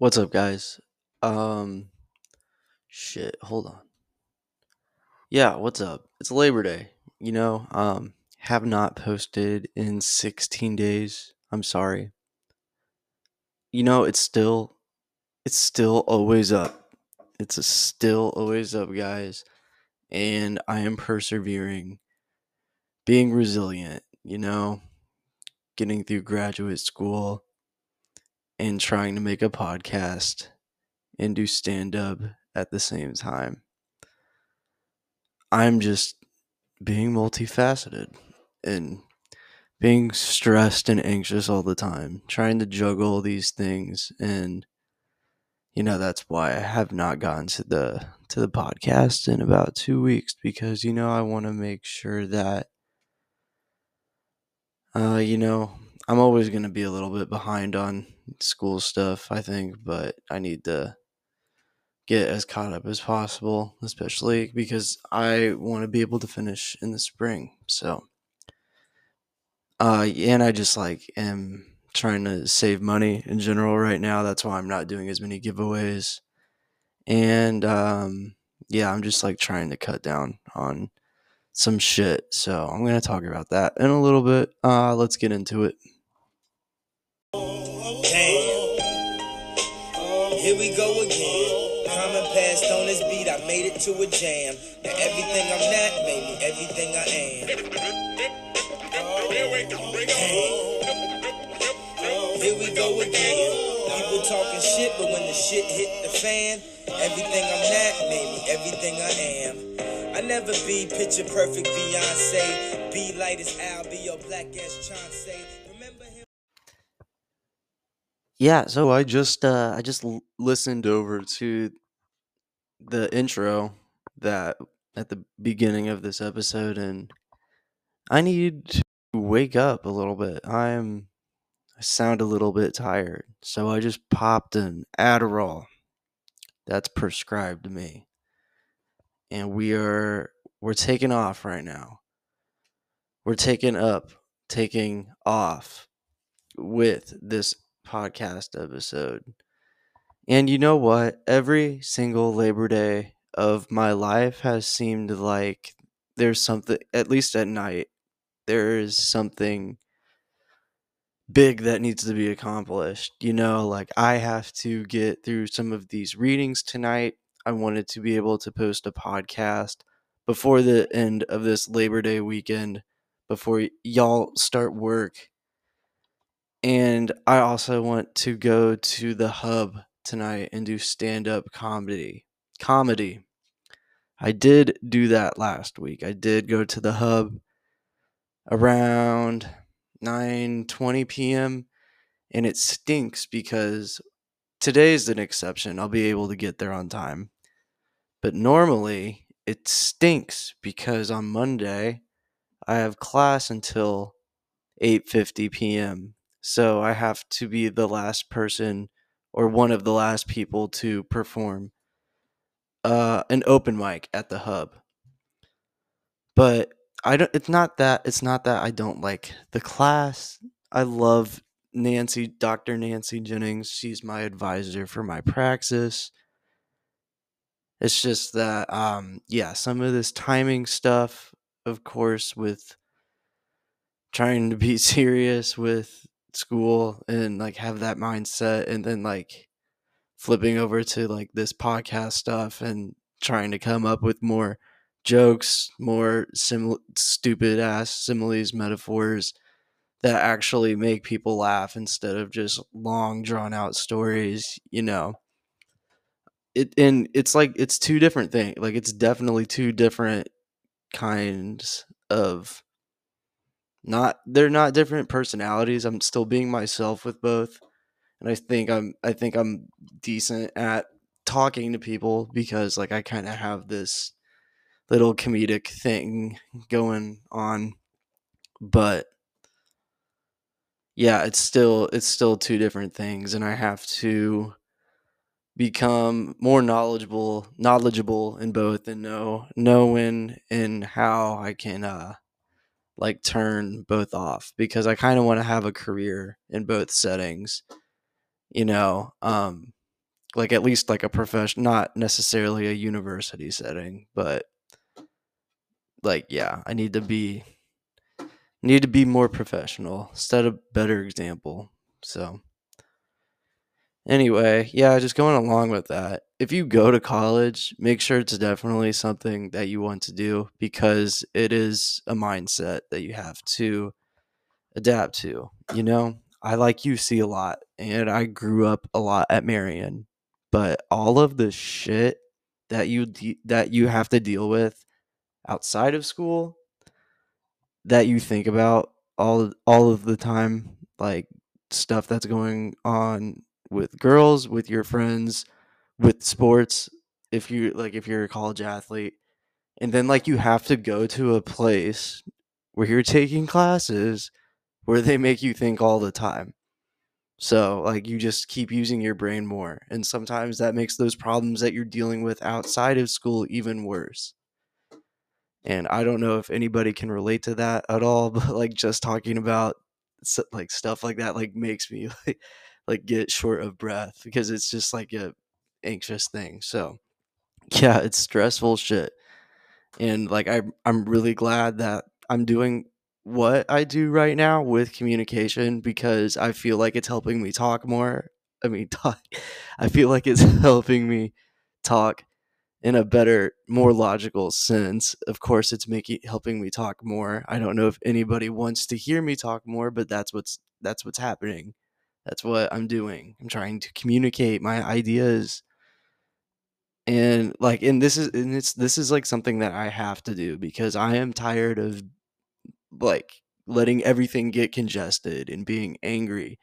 What's up, guys? Um, shit, hold on. Yeah, what's up? It's Labor Day. You know, um, have not posted in 16 days. I'm sorry. You know, it's still, it's still always up. It's a still always up, guys. And I am persevering, being resilient, you know, getting through graduate school and trying to make a podcast and do stand up at the same time. I'm just being multifaceted and being stressed and anxious all the time, trying to juggle these things and you know that's why I have not gotten to the to the podcast in about 2 weeks because you know I want to make sure that uh you know I'm always going to be a little bit behind on school stuff, I think, but I need to get as caught up as possible, especially because I want to be able to finish in the spring. So, uh, and I just like am trying to save money in general right now. That's why I'm not doing as many giveaways. And um, yeah, I'm just like trying to cut down on some shit. So I'm gonna talk about that in a little bit. Uh, let's get into it. Here we go again. Common past on this beat, I made it to a jam. And everything I'm not made me everything I am. Here we go again. People talking shit, but when the shit hit the fan, everything I'm not made me everything I am. I never be picture perfect Beyonce. Be light as Al, be your black ass Chauncey. Remember him? Yeah, so I just uh, I just l- listened over to the intro that at the beginning of this episode, and I need to wake up a little bit. I'm I sound a little bit tired, so I just popped an Adderall. That's prescribed to me, and we are we're taking off right now. We're taking up, taking off with this podcast episode. And you know what? Every single Labor Day of my life has seemed like there's something, at least at night, there is something big that needs to be accomplished. You know, like I have to get through some of these readings tonight. I wanted to be able to post a podcast before the end of this Labor Day weekend, before y'all start work. And I also want to go to the hub tonight and do stand up comedy. Comedy. I did do that last week. I did go to the hub around 9:20 p.m. and it stinks because today's an exception. I'll be able to get there on time. But normally it stinks because on Monday I have class until 8:50 p.m. So I have to be the last person or one of the last people to perform uh, an open mic at the hub. But I don't. It's not that. It's not that I don't like the class. I love Nancy, Dr. Nancy Jennings. She's my advisor for my praxis. It's just that, um, yeah, some of this timing stuff, of course, with trying to be serious with school and like have that mindset, and then like flipping over to like this podcast stuff and trying to come up with more jokes, more sim- stupid ass similes, metaphors that actually make people laugh instead of just long drawn out stories, you know. It and it's like it's two different things. Like it's definitely two different kinds of not they're not different personalities. I'm still being myself with both. And I think I'm I think I'm decent at talking to people because like I kind of have this little comedic thing going on but yeah it's still it's still two different things and i have to become more knowledgeable knowledgeable in both and know know when and how i can uh like turn both off because i kind of want to have a career in both settings you know um like at least like a profession not necessarily a university setting but like yeah i need to be need to be more professional set a better example so. Anyway yeah just going along with that if you go to college make sure it's definitely something that you want to do because it is a mindset that you have to adapt to you know? I like uc a lot and i grew up a lot at marion but all of the shit that you de- that you have to deal with outside of school that you think about all all of the time like stuff that's going on with girls with your friends with sports if you like if you're a college athlete and then like you have to go to a place where you're taking classes where they make you think all the time so, like, you just keep using your brain more. And sometimes that makes those problems that you're dealing with outside of school even worse. And I don't know if anybody can relate to that at all, but like, just talking about like stuff like that, like, makes me like, like get short of breath because it's just like a anxious thing. So, yeah, it's stressful shit. And like, I, I'm really glad that I'm doing what I do right now with communication because I feel like it's helping me talk more. I mean, talk. I feel like it's helping me talk in a better, more logical sense. Of course, it's making helping me talk more. I don't know if anybody wants to hear me talk more, but that's what's that's what's happening. That's what I'm doing. I'm trying to communicate my ideas. And like and this is and it's this is like something that I have to do because I am tired of like letting everything get congested and being angry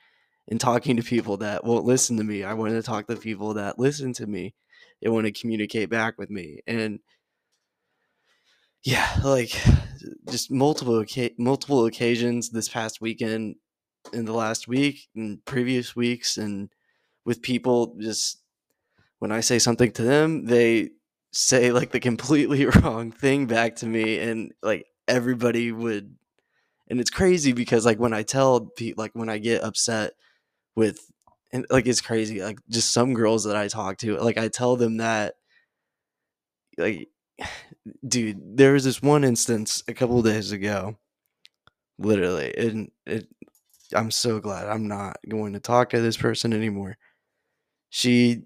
and talking to people that won't listen to me. I want to talk to people that listen to me and want to communicate back with me. And yeah, like just multiple multiple occasions this past weekend in the last week and previous weeks and with people just when I say something to them, they say like the completely wrong thing back to me and like everybody would and it's crazy because like when I tell people like when I get upset with and like it's crazy like just some girls that I talk to like I tell them that like dude there was this one instance a couple days ago literally and it I'm so glad I'm not going to talk to this person anymore. She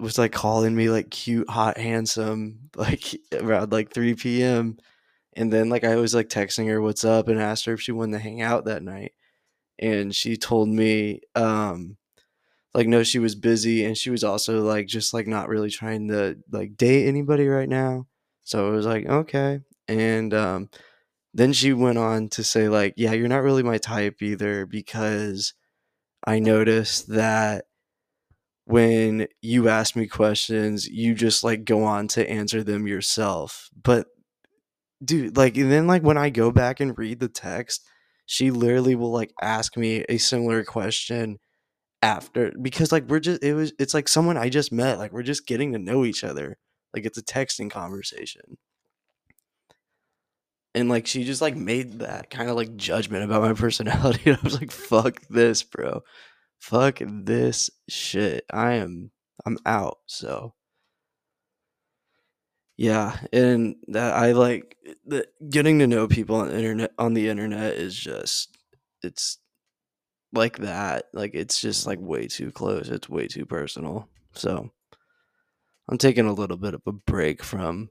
was like calling me like cute hot handsome like around like 3 p.m and then like I was like texting her what's up and asked her if she wanted to hang out that night. And she told me um like no she was busy and she was also like just like not really trying to like date anybody right now. So I was like, okay. And um then she went on to say like, yeah, you're not really my type either because I noticed that when you ask me questions, you just like go on to answer them yourself. But dude, like, then like when I go back and read the text, she literally will like ask me a similar question after because like we're just it was it's like someone I just met, like we're just getting to know each other. Like it's a texting conversation. And like she just like made that kind of like judgment about my personality. And I was like, fuck this, bro. Fuck this shit. I am I'm out. So yeah, and that I like the getting to know people on internet on the internet is just it's like that. Like it's just like way too close. It's way too personal. So I'm taking a little bit of a break from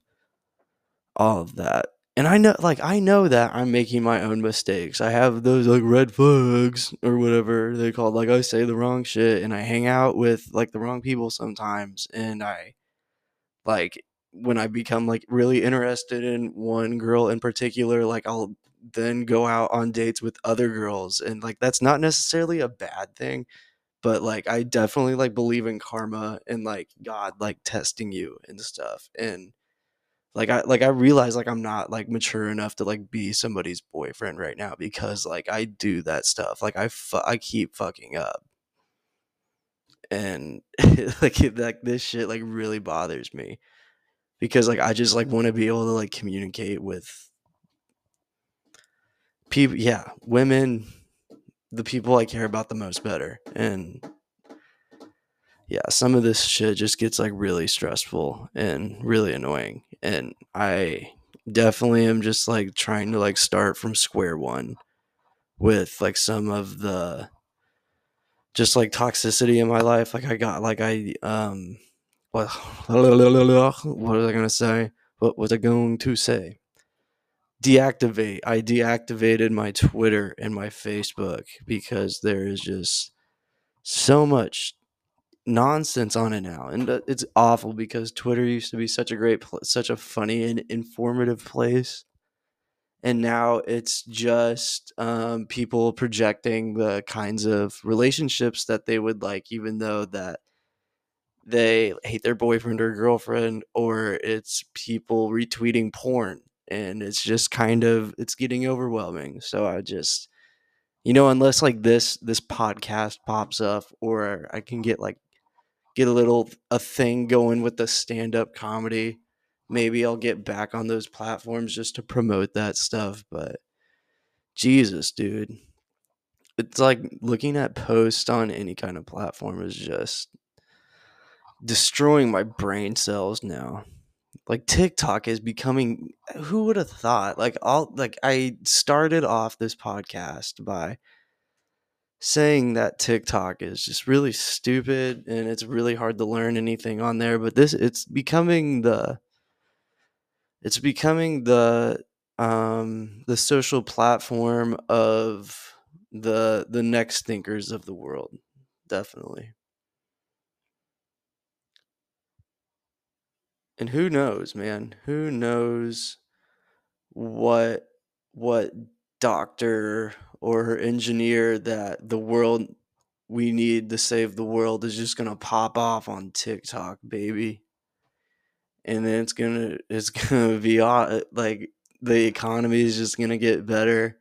all of that. And I know like I know that I'm making my own mistakes. I have those like red flags or whatever they call like I say the wrong shit and I hang out with like the wrong people sometimes and I like when I become like really interested in one girl in particular, like I'll then go out on dates with other girls and like that's not necessarily a bad thing, but like I definitely like believe in karma and like God like testing you and stuff. And like I like I realize like I'm not like mature enough to like be somebody's boyfriend right now because like I do that stuff. Like I fu- I keep fucking up. And like like this shit like really bothers me because like I just like want to be able to like communicate with people yeah, women the people I care about the most better. And yeah, some of this shit just gets like really stressful and really annoying. And I definitely am just like trying to like start from square one with like some of the just like toxicity in my life. Like I got like I um what what was I gonna say? What was I going to say? Deactivate. I deactivated my Twitter and my Facebook because there is just so much nonsense on it now, and uh, it's awful because Twitter used to be such a great, pl- such a funny and informative place, and now it's just um, people projecting the kinds of relationships that they would like, even though that they hate their boyfriend or girlfriend, or it's people retweeting porn, and it's just kind of it's getting overwhelming. So I just you know unless like this this podcast pops up or i can get like get a little a thing going with the stand up comedy. Maybe I'll get back on those platforms just to promote that stuff, but Jesus, dude. It's like looking at posts on any kind of platform is just destroying my brain cells now. Like TikTok is becoming who would have thought? Like all like I started off this podcast by saying that TikTok is just really stupid and it's really hard to learn anything on there, but this it's becoming the it's becoming the um the social platform of the the next thinkers of the world. Definitely. And who knows, man? Who knows what what doctor or her engineer that the world we need to save the world is just gonna pop off on TikTok, baby. And then it's gonna it's gonna be uh, like the economy is just gonna get better.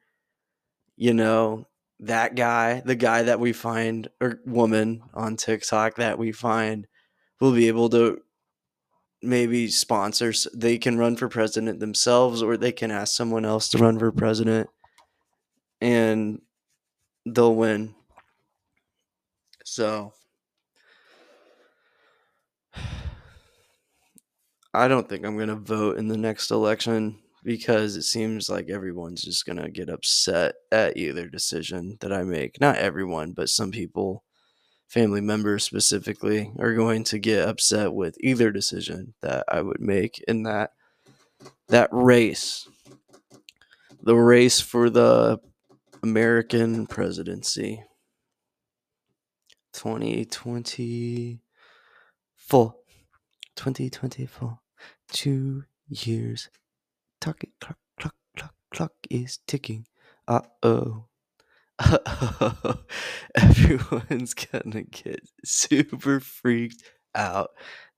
You know, that guy, the guy that we find or woman on TikTok that we find will be able to maybe sponsors they can run for president themselves or they can ask someone else to run for president and they'll win. So I don't think I'm going to vote in the next election because it seems like everyone's just going to get upset at either decision that I make. Not everyone, but some people, family members specifically, are going to get upset with either decision that I would make in that that race. The race for the American presidency. 2024 2024 two years. Talking clock clock clock clock is ticking. Uh-oh. Uh-oh everyone's gonna get super freaked out.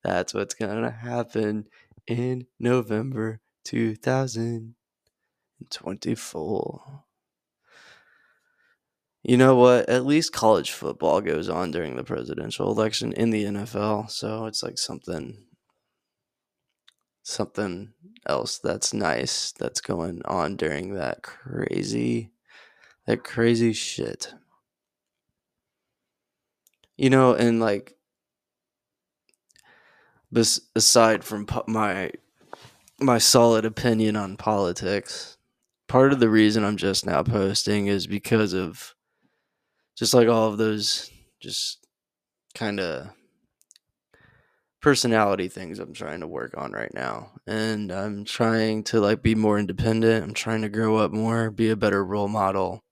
That's what's gonna happen in november 2024 you know what? At least college football goes on during the presidential election in the NFL, so it's like something something else that's nice that's going on during that crazy that crazy shit. You know, and like bes- aside from po- my my solid opinion on politics, part of the reason I'm just now posting is because of just like all of those just kind of personality things I'm trying to work on right now. And I'm trying to like be more independent. I'm trying to grow up more, be a better role model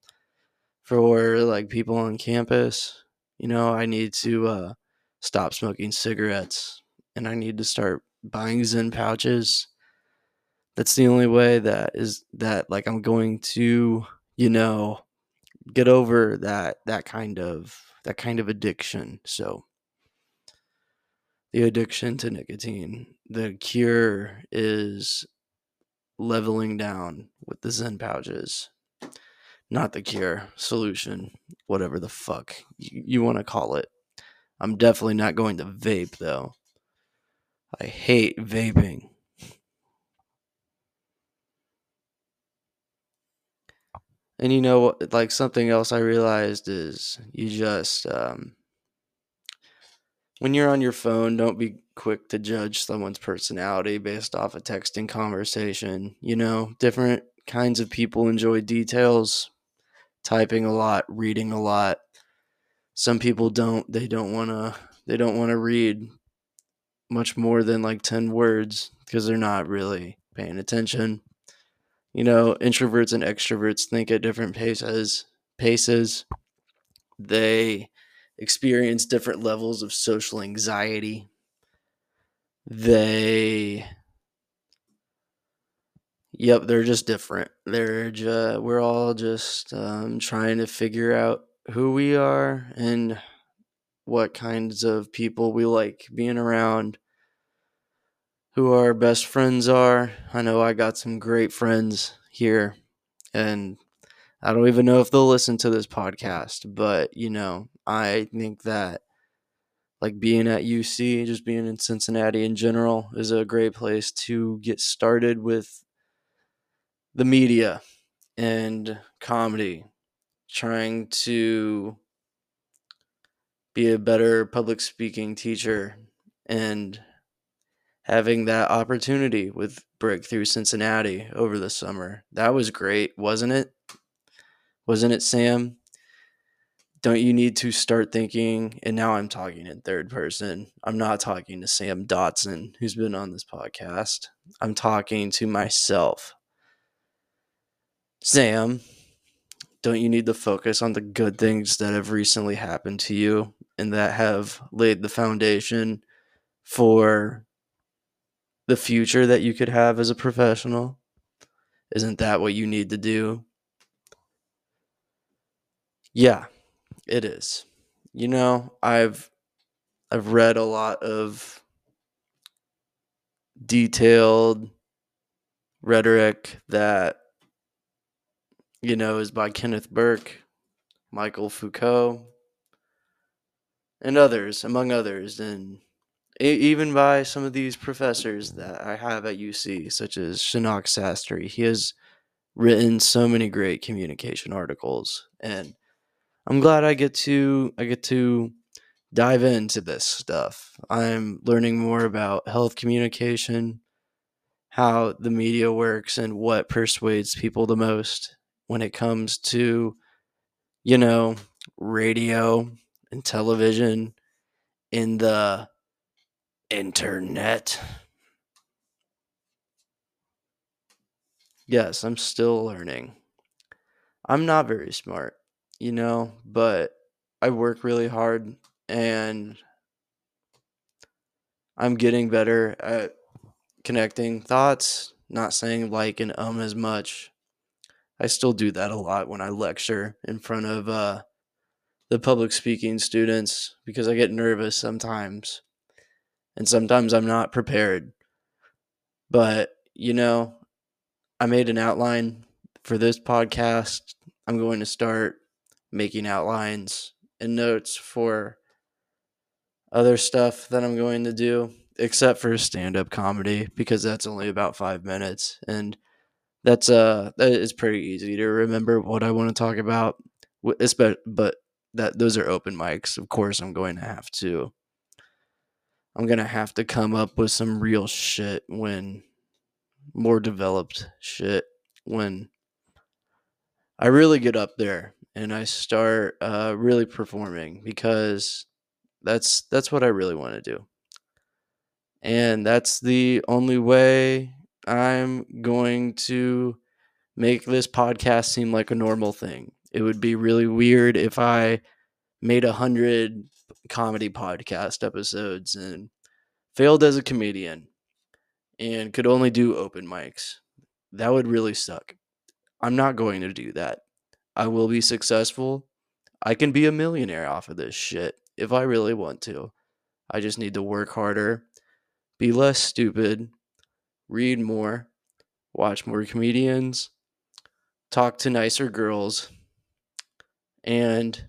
for like people on campus. You know, I need to uh stop smoking cigarettes and I need to start buying Zyn pouches. That's the only way that is that like I'm going to, you know, get over that that kind of that kind of addiction. So the addiction to nicotine, the cure is leveling down with the Zyn pouches. Not the cure, solution, whatever the fuck you, you want to call it. I'm definitely not going to vape though. I hate vaping. And you know, like something else I realized is you just um, when you're on your phone, don't be quick to judge someone's personality based off a texting conversation. You know, different kinds of people enjoy details, typing a lot, reading a lot. Some people don't. They don't want to they don't want to read much more than like 10 words because they're not really paying attention. You know, introverts and extroverts think at different paces. Paces. They experience different levels of social anxiety. They Yep, they're just different. They're just we're all just um, trying to figure out who we are and what kinds of people we like being around, who our best friends are. I know I got some great friends here, and I don't even know if they'll listen to this podcast, but you know, I think that like being at UC, just being in Cincinnati in general, is a great place to get started with the media and comedy, trying to be a better public speaking teacher and having that opportunity with Breakthrough Cincinnati over the summer. That was great, wasn't it? Wasn't it, Sam? Don't you need to start thinking? And now I'm talking in third person. I'm not talking to Sam Dotson, who's been on this podcast. I'm talking to myself. Sam, don't you need to focus on the good things that have recently happened to you and that have laid the foundation for the future that you could have as a professional? Isn't that what you need to do? Yeah, it is. You know, I've I've read a lot of detailed rhetoric that you know, is by Kenneth Burke, Michael Foucault, and others, among others, and even by some of these professors that I have at UC, such as Shaunak Sastry. He has written so many great communication articles, and I'm glad I get to I get to dive into this stuff. I'm learning more about health communication, how the media works, and what persuades people the most when it comes to, you know, radio and television in the internet. Yes, I'm still learning. I'm not very smart, you know, but I work really hard and I'm getting better at connecting thoughts, not saying like and um as much. I still do that a lot when I lecture in front of uh, the public speaking students because I get nervous sometimes. And sometimes I'm not prepared. But, you know, I made an outline for this podcast. I'm going to start making outlines and notes for other stuff that I'm going to do, except for stand up comedy, because that's only about five minutes. And that's uh that is pretty easy to remember what I want to talk about. But that those are open mics. Of course, I'm going to have to. I'm gonna have to come up with some real shit when more developed shit when I really get up there and I start uh, really performing because that's that's what I really want to do. And that's the only way I'm going to make this podcast seem like a normal thing. It would be really weird if I made a hundred comedy podcast episodes and failed as a comedian and could only do open mics. That would really suck. I'm not going to do that. I will be successful. I can be a millionaire off of this shit if I really want to. I just need to work harder, be less stupid, read more, watch more comedians, talk to nicer girls, and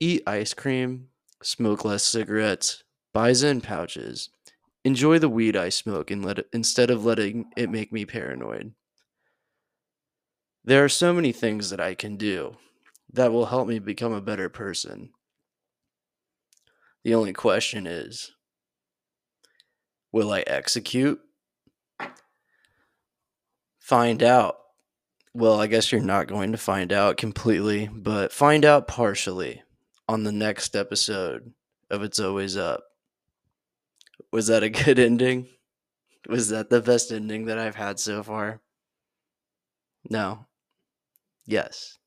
eat ice cream, smoke less cigarettes, buy Zyn pouches, enjoy the weed I smoke and let it, instead of letting it make me paranoid. There are so many things that I can do that will help me become a better person. The only question is will I execute? Find out. Well, I guess you're not going to find out completely, but find out partially on the next episode of It's Always Up. Was that a good ending? Was that the best ending that I've had so far? No. Yes.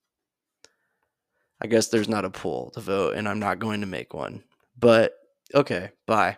I guess there's not a poll to vote, and I'm not going to make one. But okay, bye.